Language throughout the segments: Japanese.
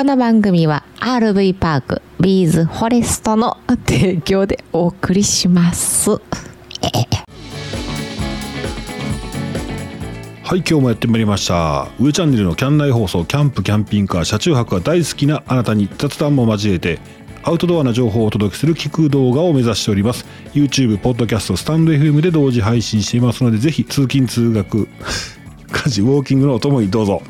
この番組は RV パークビーズフォレストの提供でお送りします。はい今日もやってまいりました。上チャンネルのキャン内放送キャンプキャンピングカー車中泊が大好きなあなたに雑談も交えてアウトドアな情報をお届けする聞く動画を目指しております。YouTube、ポッドキャスト、スタンド FM で同時配信していますのでぜひ通勤通学家事ウォーキングのお供にどうぞ。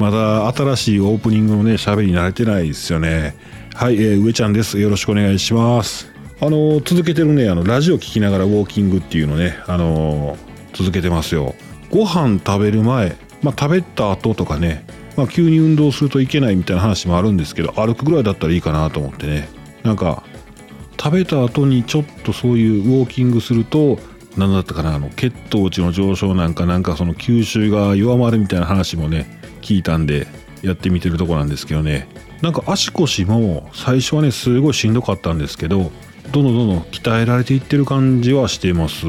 まだ新しいオープニングのね喋り慣れてないですよね。はい、えー、上ちゃんです。よろしくお願いします。あの続けてるねあのラジオ聞きながらウォーキングっていうのねあの続けてますよ。ご飯食べる前まあ食べた後とかねまあ急に運動するといけないみたいな話もあるんですけど歩くぐらいだったらいいかなと思ってね。なんか食べた後にちょっとそういうウォーキングすると何だったかなあの血糖値の上昇なんかなんかその吸収が弱まるみたいな話もね聞いたんでやってみてるとこなんですけどね。なんか足腰も最初はねすごいしんどかったんですけどどんどんどんどん鍛えられていってる感じはしてます。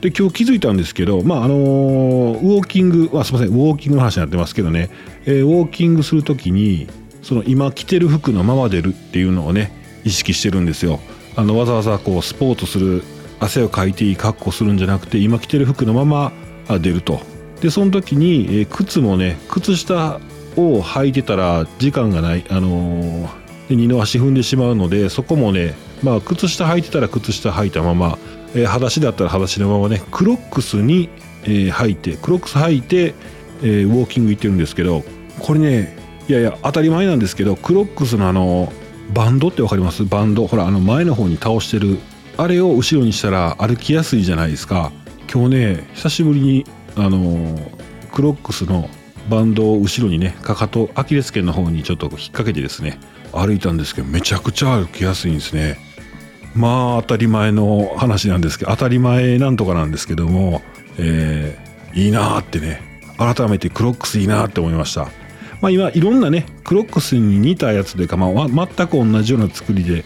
で今日気づいたんですけどまああのーウォーキングあすいませんウォーキングの話になってますけどね、えーウォーキングする時にその今着てる服のまま出るっていうのをね意識してるんですよ。あのわざわざこうスポーツする汗をかいていい格好するんじゃなくて今着てる服のまま出ると。でその時に、え靴もね靴下を履いてたら時間がないあのーで二の足踏んでしまうのでそこもねまあ靴下履いてたら靴下履いたまま、えー裸足だったら裸足のままねクロックスに、えー履いてクロックス履いて、えーウォーキング行ってるんですけどこれねいやいや当たり前なんですけどクロックスのあのバンドってわかります？バンド。ほらあの前の方に倒してる。あれを後ろにしたら歩きやすいじゃないですか。今日ね久しぶりにあのクロックスのバンドを後ろにねかかとアキレス腱の方にちょっと引っ掛けてですね歩いたんですけどめちゃくちゃ歩きやすいんですね。まあ当たり前の話なんですけど当たり前なんとかなんですけども、えーいいなーってね改めてクロックスいいなーって思いました。まあ今いろんなねクロックスに似たやつでか、まあ、全く同じような作りで、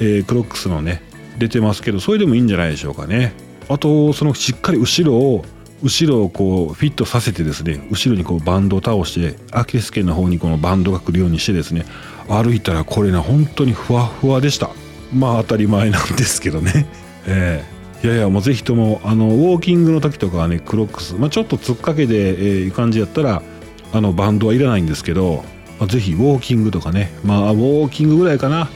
えークロックスのね出てますけどそれでもいいんじゃないでしょうかね。あとそのしっかり後ろを後ろをこうフィットさせてですね後ろにこうバンドを倒してアキレス腱の方にこのバンドが来るようにしてですね歩いたらこれね本当にふわふわでした。まあ当たり前なんですけどね。ええ。いやいやもうぜひともあのウォーキングの時とかはねクロックス、まあ、ちょっと突っかけで、えーいう感じやったらあのバンドはいらないんですけど、まあ、ぜひウォーキングとかねまあウォーキングぐらいかな、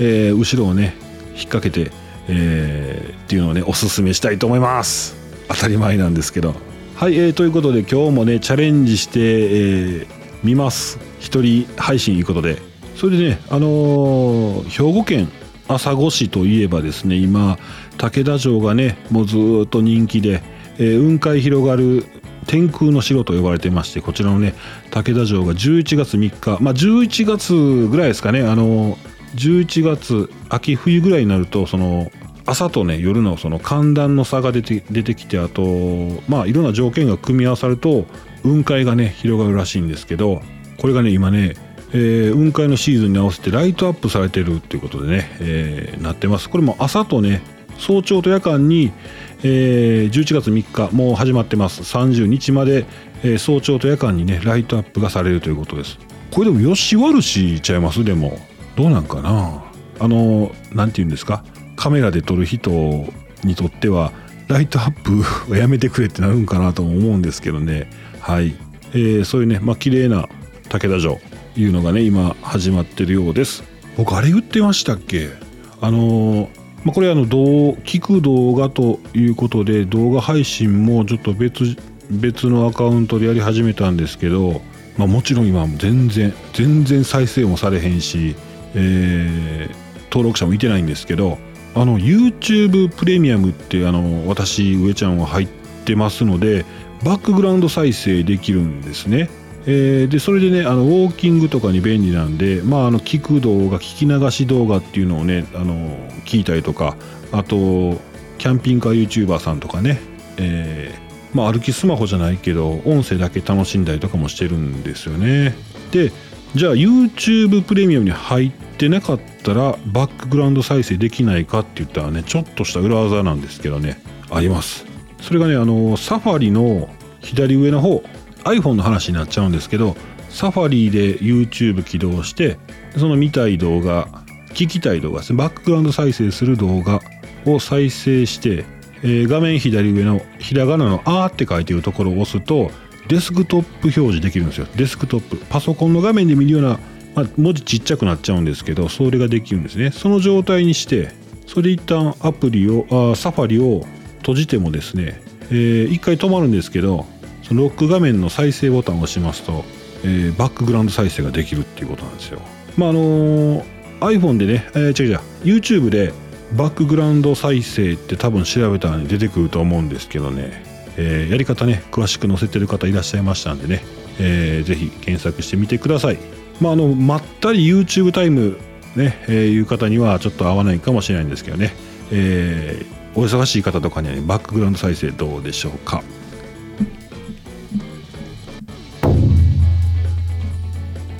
えー後ろをね引っ掛けて、えーっていうのをねおすすめしたいと思います。当たり前なんですけど。はい、えーということで今日もねチャレンジして、えー見ます。一人配信ということで。それでねあのー兵庫県朝来市といえばですね今武田城がねもうずっと人気で、えー雲海広がる天空の城と呼ばれてましてこちらのね武田城が11月3日まあ11月ぐらいですかねあの11月秋冬ぐらいになるとその朝とね夜のその寒暖の差が出て出てきてあとまあいろんな条件が組み合わさると雲海がね広がるらしいんですけどこれがね今ね、えー雲海のシーズンに合わせてライトアップされてるっていうことでね、えーなってます。これも朝とね早朝と夜間に、えー11月3日もう始まってます。30日まで、えー早朝と夜間にねライトアップがされるということです。これでもよし悪しちゃいます？でも。どうなんかな？あのなんて言うんですか？カメラで撮る人にとってはライトアップはやめてくれってなるんかなとも思うんですけどね。はい、えーそういうねまあ綺麗な武田城いうのがね今始まってるようです。僕あれ言ってましたっけ？あのーまあ、これあの動聞く動画ということで動画配信もちょっと別別のアカウントでやり始めたんですけど、まあ、もちろん今全然全然再生もされへんし、えー登録者もいてないんですけどあの YouTube プレミアムってあの私上ちゃんは入ってますのでバックグラウンド再生できるんですね。えーでそれでねあのウォーキングとかに便利なんで、まあ、あの聞く動画聞き流し動画っていうのをねあの聞いたりとかあとキャンピングカー YouTuber さんとかね、えーまあ、歩きスマホじゃないけど音声だけ楽しんだりとかもしてるんですよねでじゃあ YouTube プレミアムに入ってなかったらバックグラウンド再生できないかって言ったらねちょっとした裏技なんですけどねあります。それがねあのサファリの左上の方 iPhone の話になっちゃうんですけどサファリで YouTube 起動してその見たい動画聞きたい動画ですねバックグラウンド再生する動画を再生して、えー画面左上のひらがなの「あ」って書いてるところを押すとデスクトップ表示できるんですよ。デスクトップ。パソコンの画面で見るような、まあ、文字ちっちゃくなっちゃうんですけどそれができるんですね。その状態にしてそれで一旦アプリをあサファリを閉じてもですね、えー一回止まるんですけどそのロック画面の再生ボタンを押しますと、えーバックグラウンド再生ができるっていうことなんですよ。まああのー iPhone でね、えー違う違う YouTube でバックグラウンド再生って多分調べたら、出てくると思うんですけどね、えーやり方ね詳しく載せてる方いらっしゃいましたんでね、えーぜひ検索してみてください。まああのまったり YouTube タイムね、えーいう方にはちょっと合わないかもしれないんですけどね、えーお忙しい方とかには、ね、バックグラウンド再生どうでしょうか。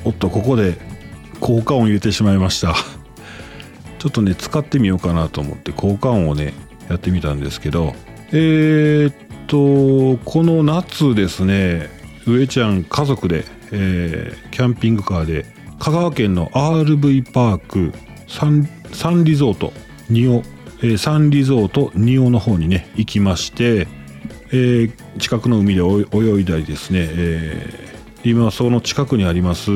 おっとここで効果音入れてしまいました。ちょっとね使ってみようかなと思って効果音をねやってみたんですけどえーっとこの夏ですね上ちゃん家族で、えーキャンピングカーで香川県の RV パークサンサンリゾートニオ、えーサンリゾートニオの方にね行きまして、えー近くの海で泳いだりですね、えー今その近くにあります、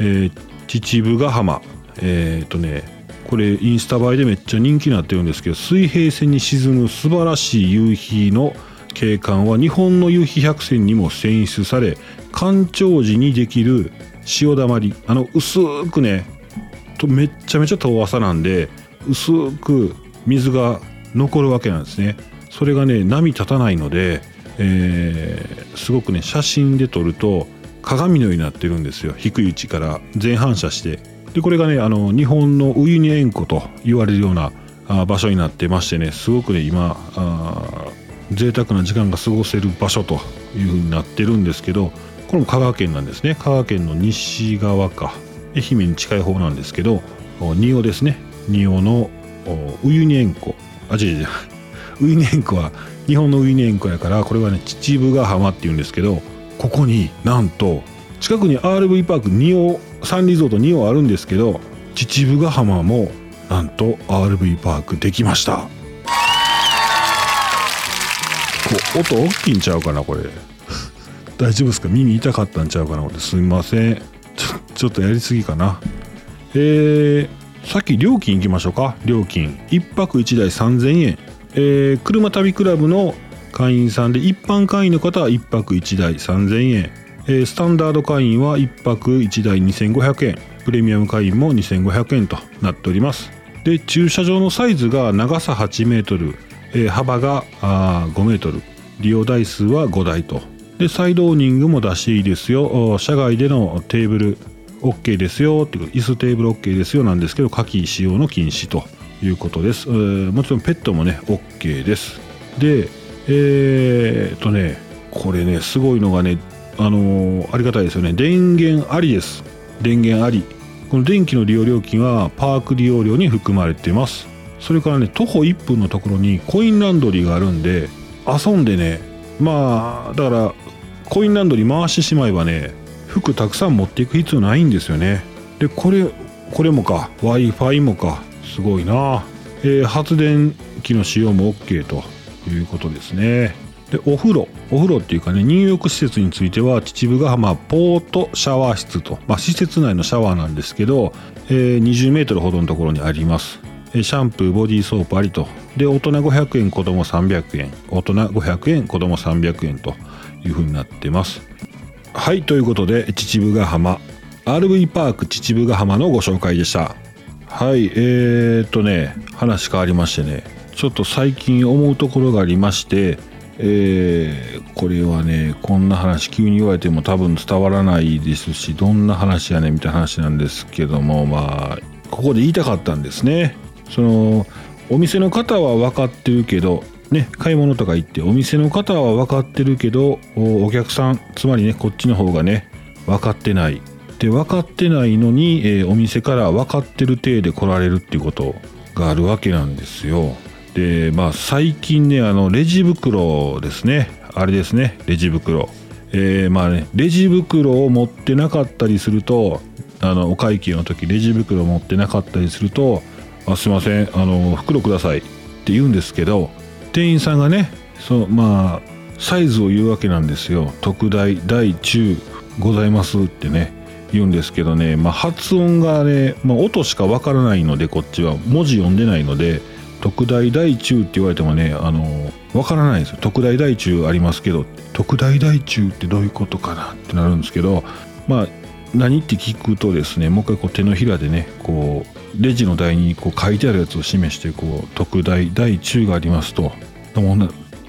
えー秩父ヶ浜えーとねこれインスタ映えでめっちゃ人気になってるんですけど水平線に沈む素晴らしい夕日の景観は日本の夕日百選にも選出され干潮時にできる潮だまりあの薄くねとめっちゃめちゃ遠浅なんで薄く水が残るわけなんですね。それがね波立たないので、えーすごくね写真で撮ると鏡のようになってるんですよ。低い位置から全反射して。でこれがねあの日本のウユニ塩湖と言われるような場所になってましてねすごくね今あ贅沢な時間が過ごせる場所という風になってるんですけどこれも香川県なんですね。香川県の西側か。愛媛に近い方なんですけどお仁王ですね。仁王のおウユニ塩湖。あ違う違うウユニ塩湖は日本のウユニ塩湖やからこれはね秩父ヶ浜っていうんですけどここになんと近くに RV パーク仁王サンリゾート仁王あるんですけど秩父ヶ浜もなんと RV パークできました。こ音大きいんちゃうかなこれ。大丈夫ですか？耳痛かったんちゃうかなこれ。すみません。ちょちょっとやりすぎかな。えー、さっき料金いきましょうか？料金。1泊1台3000円。えー車旅クラブの会員さんで一般会員の方は1泊1台3000円、えースタンダード会員は1泊1台2500円。プレミアム会員も2500円となっております。で駐車場のサイズが長さ8メートル、えー幅があ5メートル。利用台数は5台と。でサイドオーニングも出していいですよ。車外でのテーブル OK ですよ。っていう椅子テーブル OK ですよ。なんですけど火器使用の禁止ということです、えーもちろんペットもね OK です。でえーっとねこれねすごいのがねあのーありがたいですよね。電源ありです。電源あり。この電気の利用料金はパーク利用料に含まれています。それからね徒歩1分のところにコインランドリーがあるんで遊んでねまあだからコインランドリー回してしまえばね服たくさん持っていく必要ないんですよね。でこれこれもか w i f i もかすごいな、えー発電機の使用も OK ということですね。でお風呂。お風呂っていうかね入浴施設については秩父ヶ浜ポートシャワー室と、まあ、施設内のシャワーなんですけど、えー20メートルほどのところにあります。シャンプーボディーソープありと。で大人500円子供300円大人500円子供300円というふうになってます。はいということで秩父ヶ浜。RV パーク秩父ヶ浜のご紹介でした。はいえー、っとね話変わりましてね。ちょっと最近思うところがありましてえーこれはねこんな話急に言われても多分伝わらないですしどんな話やねみたいな話なんですけどもまあここで言いたかったんですね。そのお店の方は分かってるけどね買い物とか行ってお店の方は分かってるけどお客さんつまりねこっちの方がね分かってない。で分かってないのに、えーお店から分かってる体で来られるっていうことがあるわけなんですよ。でまあ最近ねあのレジ袋ですね。あれですねレジ袋、えーまあね、レジ袋を持ってなかったりするとあのお会計の時レジ袋持ってなかったりすると「あすいません。あの袋ください」って言うんですけど店員さんがねそうまあサイズを言うわけなんですよ。特大大中ございますってね言うんですけどね、まあ、発音がね、まあ、音しかわからないのでこっちは。文字読んでないので特大大中って言われてもねあのわからないんですよ。特大大中ありますけど特大大中ってどういうことかなってなるんですけどまあ何？って聞くとですねもう一回こう手のひらでねこうレジの台にこう書いてあるやつを示してこう特大大中がありますと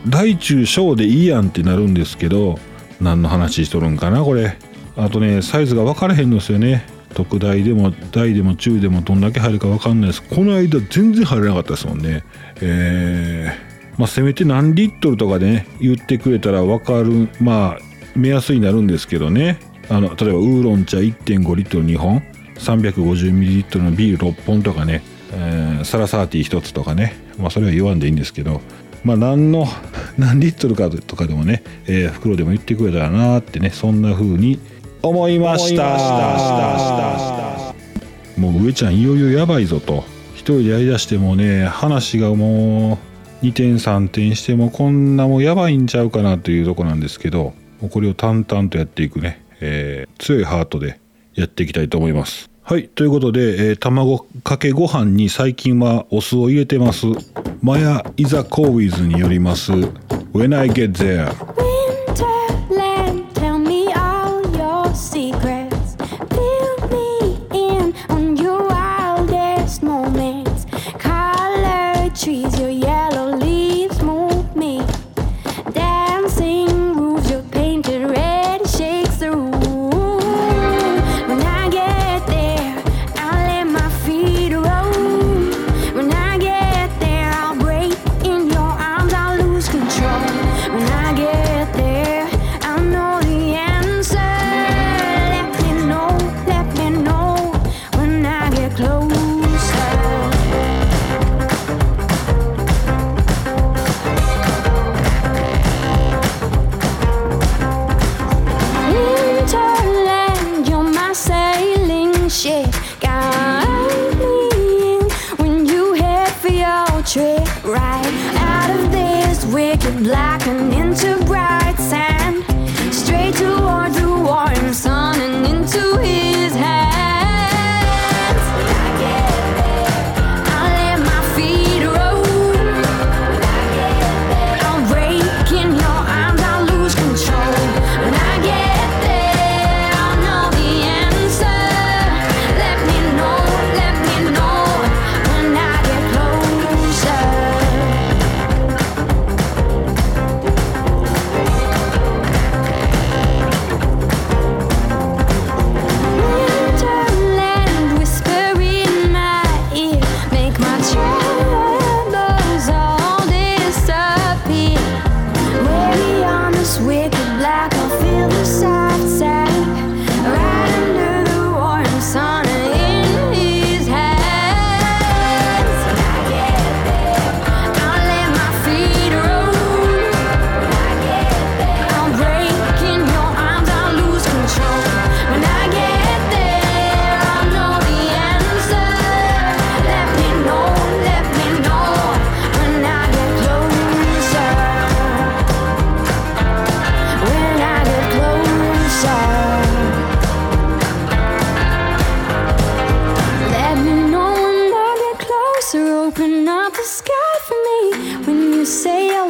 大中小でいいやんってなるんですけど何？の話しとるんかなこれあとねサイズが分からへんのですよね特大でも大でも中でもどんだけ入るか分かんないですこの間全然入れなかったですもんねえー、まあせめて何？リットルとかでね言ってくれたら分かるまあ目安になるんですけどねあの例えばウーロン茶1.5リットル2本 350ml のビール6本とかね、えー、サラサーティ1つとかねまあそれは言わんでいいんですけどまあ何の 何リットルかとかでもね、えー、袋でも言ってくれたらなってねそんな風に思いました。もう上ちゃんいよいよやばいぞと。一人でやりだしてもね話がもう2点3点してもこんなもうやばいんちゃうかなというとこなんですけどもうこれを淡々とやっていくね、えー、強いハートでやっていきたいと思います。はいということで、えー、卵かけご飯に最近はお酢を入れてます。マヤ・イザ・コーウィズによります。When I Get There「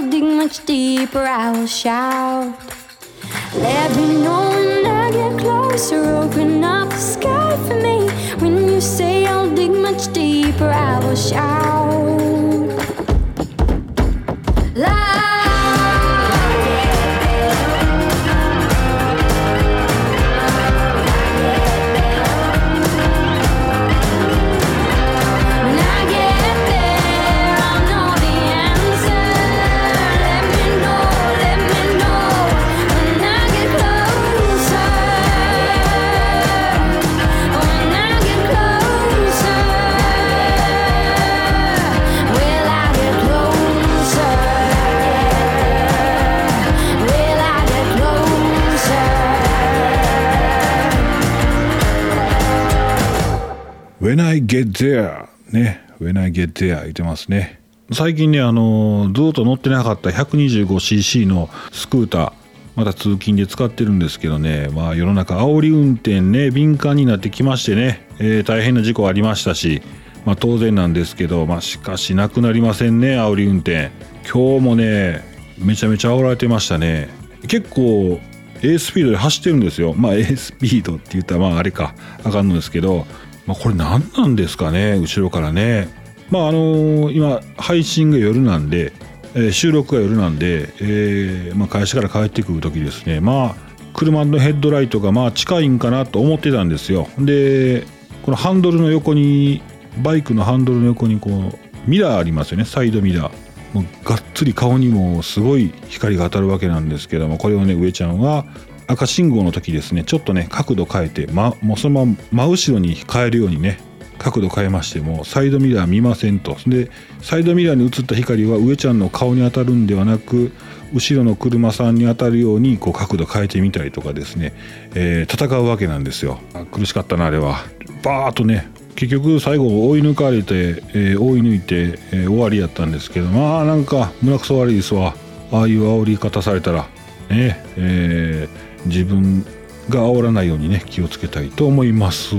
Dig much deeper, I will shout. Let me know when I get closer, open up the sky for me. When you say I'll dig much deeper, I will shout. There ね。When I get there 言ってますね。最近ねあのずっと乗ってなかった 125cc のスクーターまた通勤で使ってるんですけどね。まあ世の中煽り運転ね敏感になってきましてね、えー、大変な事故ありましたしまあ当然なんですけどまあしかしなくなりませんね煽り運転。今日もねめちゃめちゃ煽られてましたね。結構 A スピードで走ってるんですよ。まあ A スピードって言ったらまああれかあかんのですけど、まあ、これ何なんですかね後ろからね。まああのー、今配信が夜なんで、えー、収録が夜なんで、えーまあ、会社から帰ってくる時ですね。まあ車のヘッドライトがまあ近いんかなと思ってたんですよ。でこのハンドルの横にバイクのハンドルの横にこうミラーありますよね。サイドミラー。もうがっつり顔にもすごい光が当たるわけなんですけどもこれをね上ちゃんは赤信号の時ですねちょっとね角度変えて、ま、もうそのまま真後ろに変えるようにね角度変えましてもサイドミラー見ませんと。でサイドミラーに映った光は上ちゃんの顔に当たるんではなく後ろの車さんに当たるようにこう角度変えてみたりとかですね、えー、戦うわけなんですよ。苦しかったなあれは。バーッとね結局最後追い抜かれて、えー、追い抜いて、えー、終わりやったんですけどまあなんか胸くそ悪いですわ。ああいう煽り方されたら。ねえー、自分が煽らないようにね気をつけたいと思います。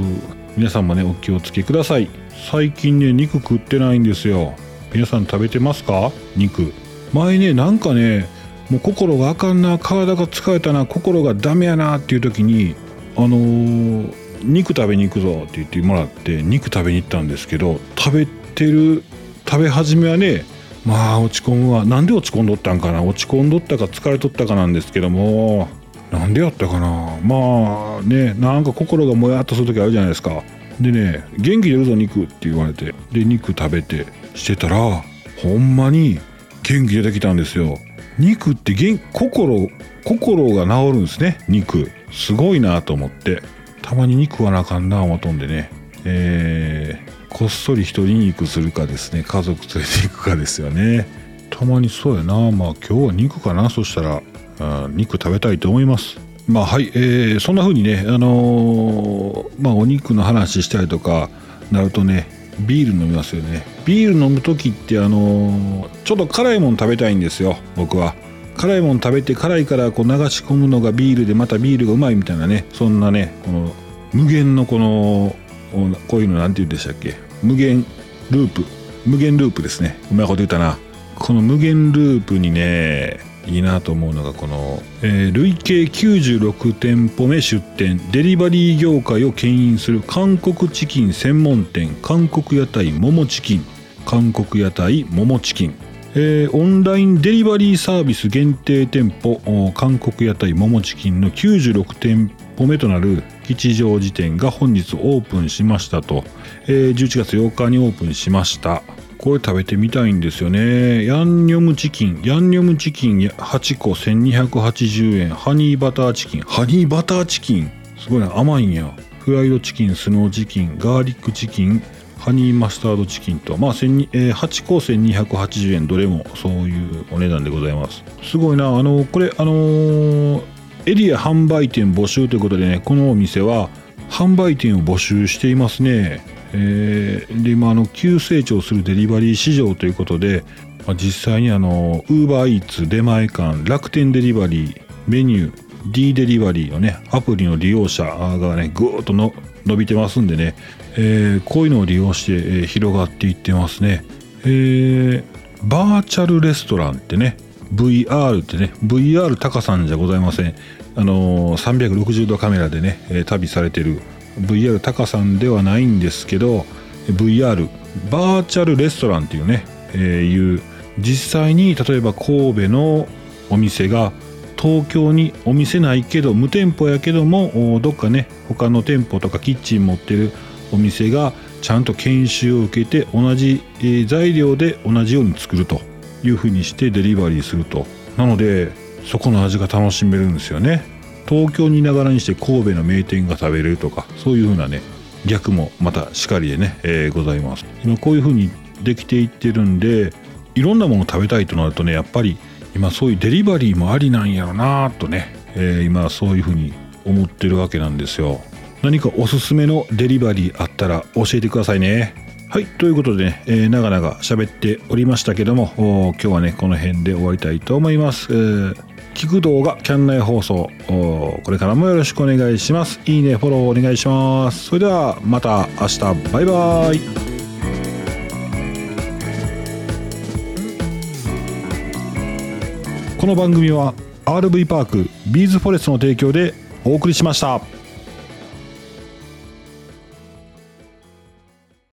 皆さんもねお気をつけください。最近ね肉食ってないんですよ。皆さん食べてますか？肉。前ねなんかねもう心があかんな体が疲れたな心がダメやなっていう時にあのー肉食べに行くぞって言ってもらって肉食べに行ったんですけど食べてる食べ始めはねまあ落ち込むわ。なんで落ち込んどったんかな？落ち込んどったか疲れとったかなんですけども。なんでやったかな。まあねなんか心がもやっとする時あるじゃないですか。でね元気出るぞ肉って言われて。で肉食べてしてたらほんまに元気出てきたんですよ。肉って元心心が治るんですね肉。すごいなと思って。たまに肉はなあかんな思とんでね、えー、こっそり一人肉するかですね。家族連れて行くかですよね。たまにそうやな。まあ今日は肉かなそしたら。あ肉食べたいと思います。まあはい、えー、そんな風にねあのー、まあお肉の話したりとかなるとねビール飲みますよね。ビール飲む時ってあのー、ちょっと辛いもの食べたいんですよ僕は。辛いもの食べて辛いからこう流し込むのがビールでまたビールがうまいみたいなねそんなねこの無限のこのこういうの何て言うんでしたっけ？無限ループ。無限ループですね。うまいこと言ったな。この無限ループにねいいなと思うのがこの、えー、累計96店舗目出店。デリバリー業界を牽引する韓国チキン専門店。韓国屋台ももチキン。韓国屋台ももチキン。えー、オンラインデリバリーサービス限定店舗。韓国屋台ももチキンの96店舗目となる吉祥寺店が本日オープンしましたと、えー、11月8日にオープンしました。これ食べてみたいんですよね。ヤンニョムチキン。ヤンニョムチキン8個1280円。ハニーバターチキン。ハニーバターチキン。すごいな。甘いんや。フライドチキンスノーチキン。ガーリックチキン。ハニーマスタードチキンと、まあ、えー、8個1280円。どれもそういうお値段でございます。すごいな。あのこれあのー、エリア販売店募集ということでねこのお店は販売店を募集していますね。えー、で今あの急成長するデリバリー市場ということで、まあ、実際にあのウーバーイーツ出前館楽天デリバリーメニュー D デリバリーのねアプリの利用者がねぐーっとの伸びてますんでねえー、こういうのを利用して、えー、広がっていってますね、えー、バーチャルレストランってね VR ってね VR 高さんじゃございません。あのー、360度カメラでね、え旅されてる VR 高さんではないんですけど VR バーチャルレストランっていうね、えー、いう実際に例えば神戸のお店が東京にお店ないけど無店舗やけどもどっかね他の店舗とかキッチン持ってるお店がちゃんと研修を受けて同じ、え材料で同じように作ると。いうふうにしてデリバリーすると。なのでそこの味が楽しめるんですよね。東京にいながらにして神戸の名店が食べれるとかそういうふうなね逆もまたしかりでね、えー、ございます。今こういうふうにできていってるんでいろんなもの食べたいとなるとねやっぱり今そういうデリバリーもありなんやろなとね、えー、今そういうふうに思ってるわけなんですよ。何かおすすめのデリバリーあったら教えてくださいね。はいということでね、えー、長々喋っておりましたけども今日はねこの辺で終わりたいと思います、えー、聞く動画キャン内放送これからもよろしくお願いします。いいねフォローお願いします。それではまた明日バイバイ。この番組は RV パークビーズフォレストの提供でお送りしました。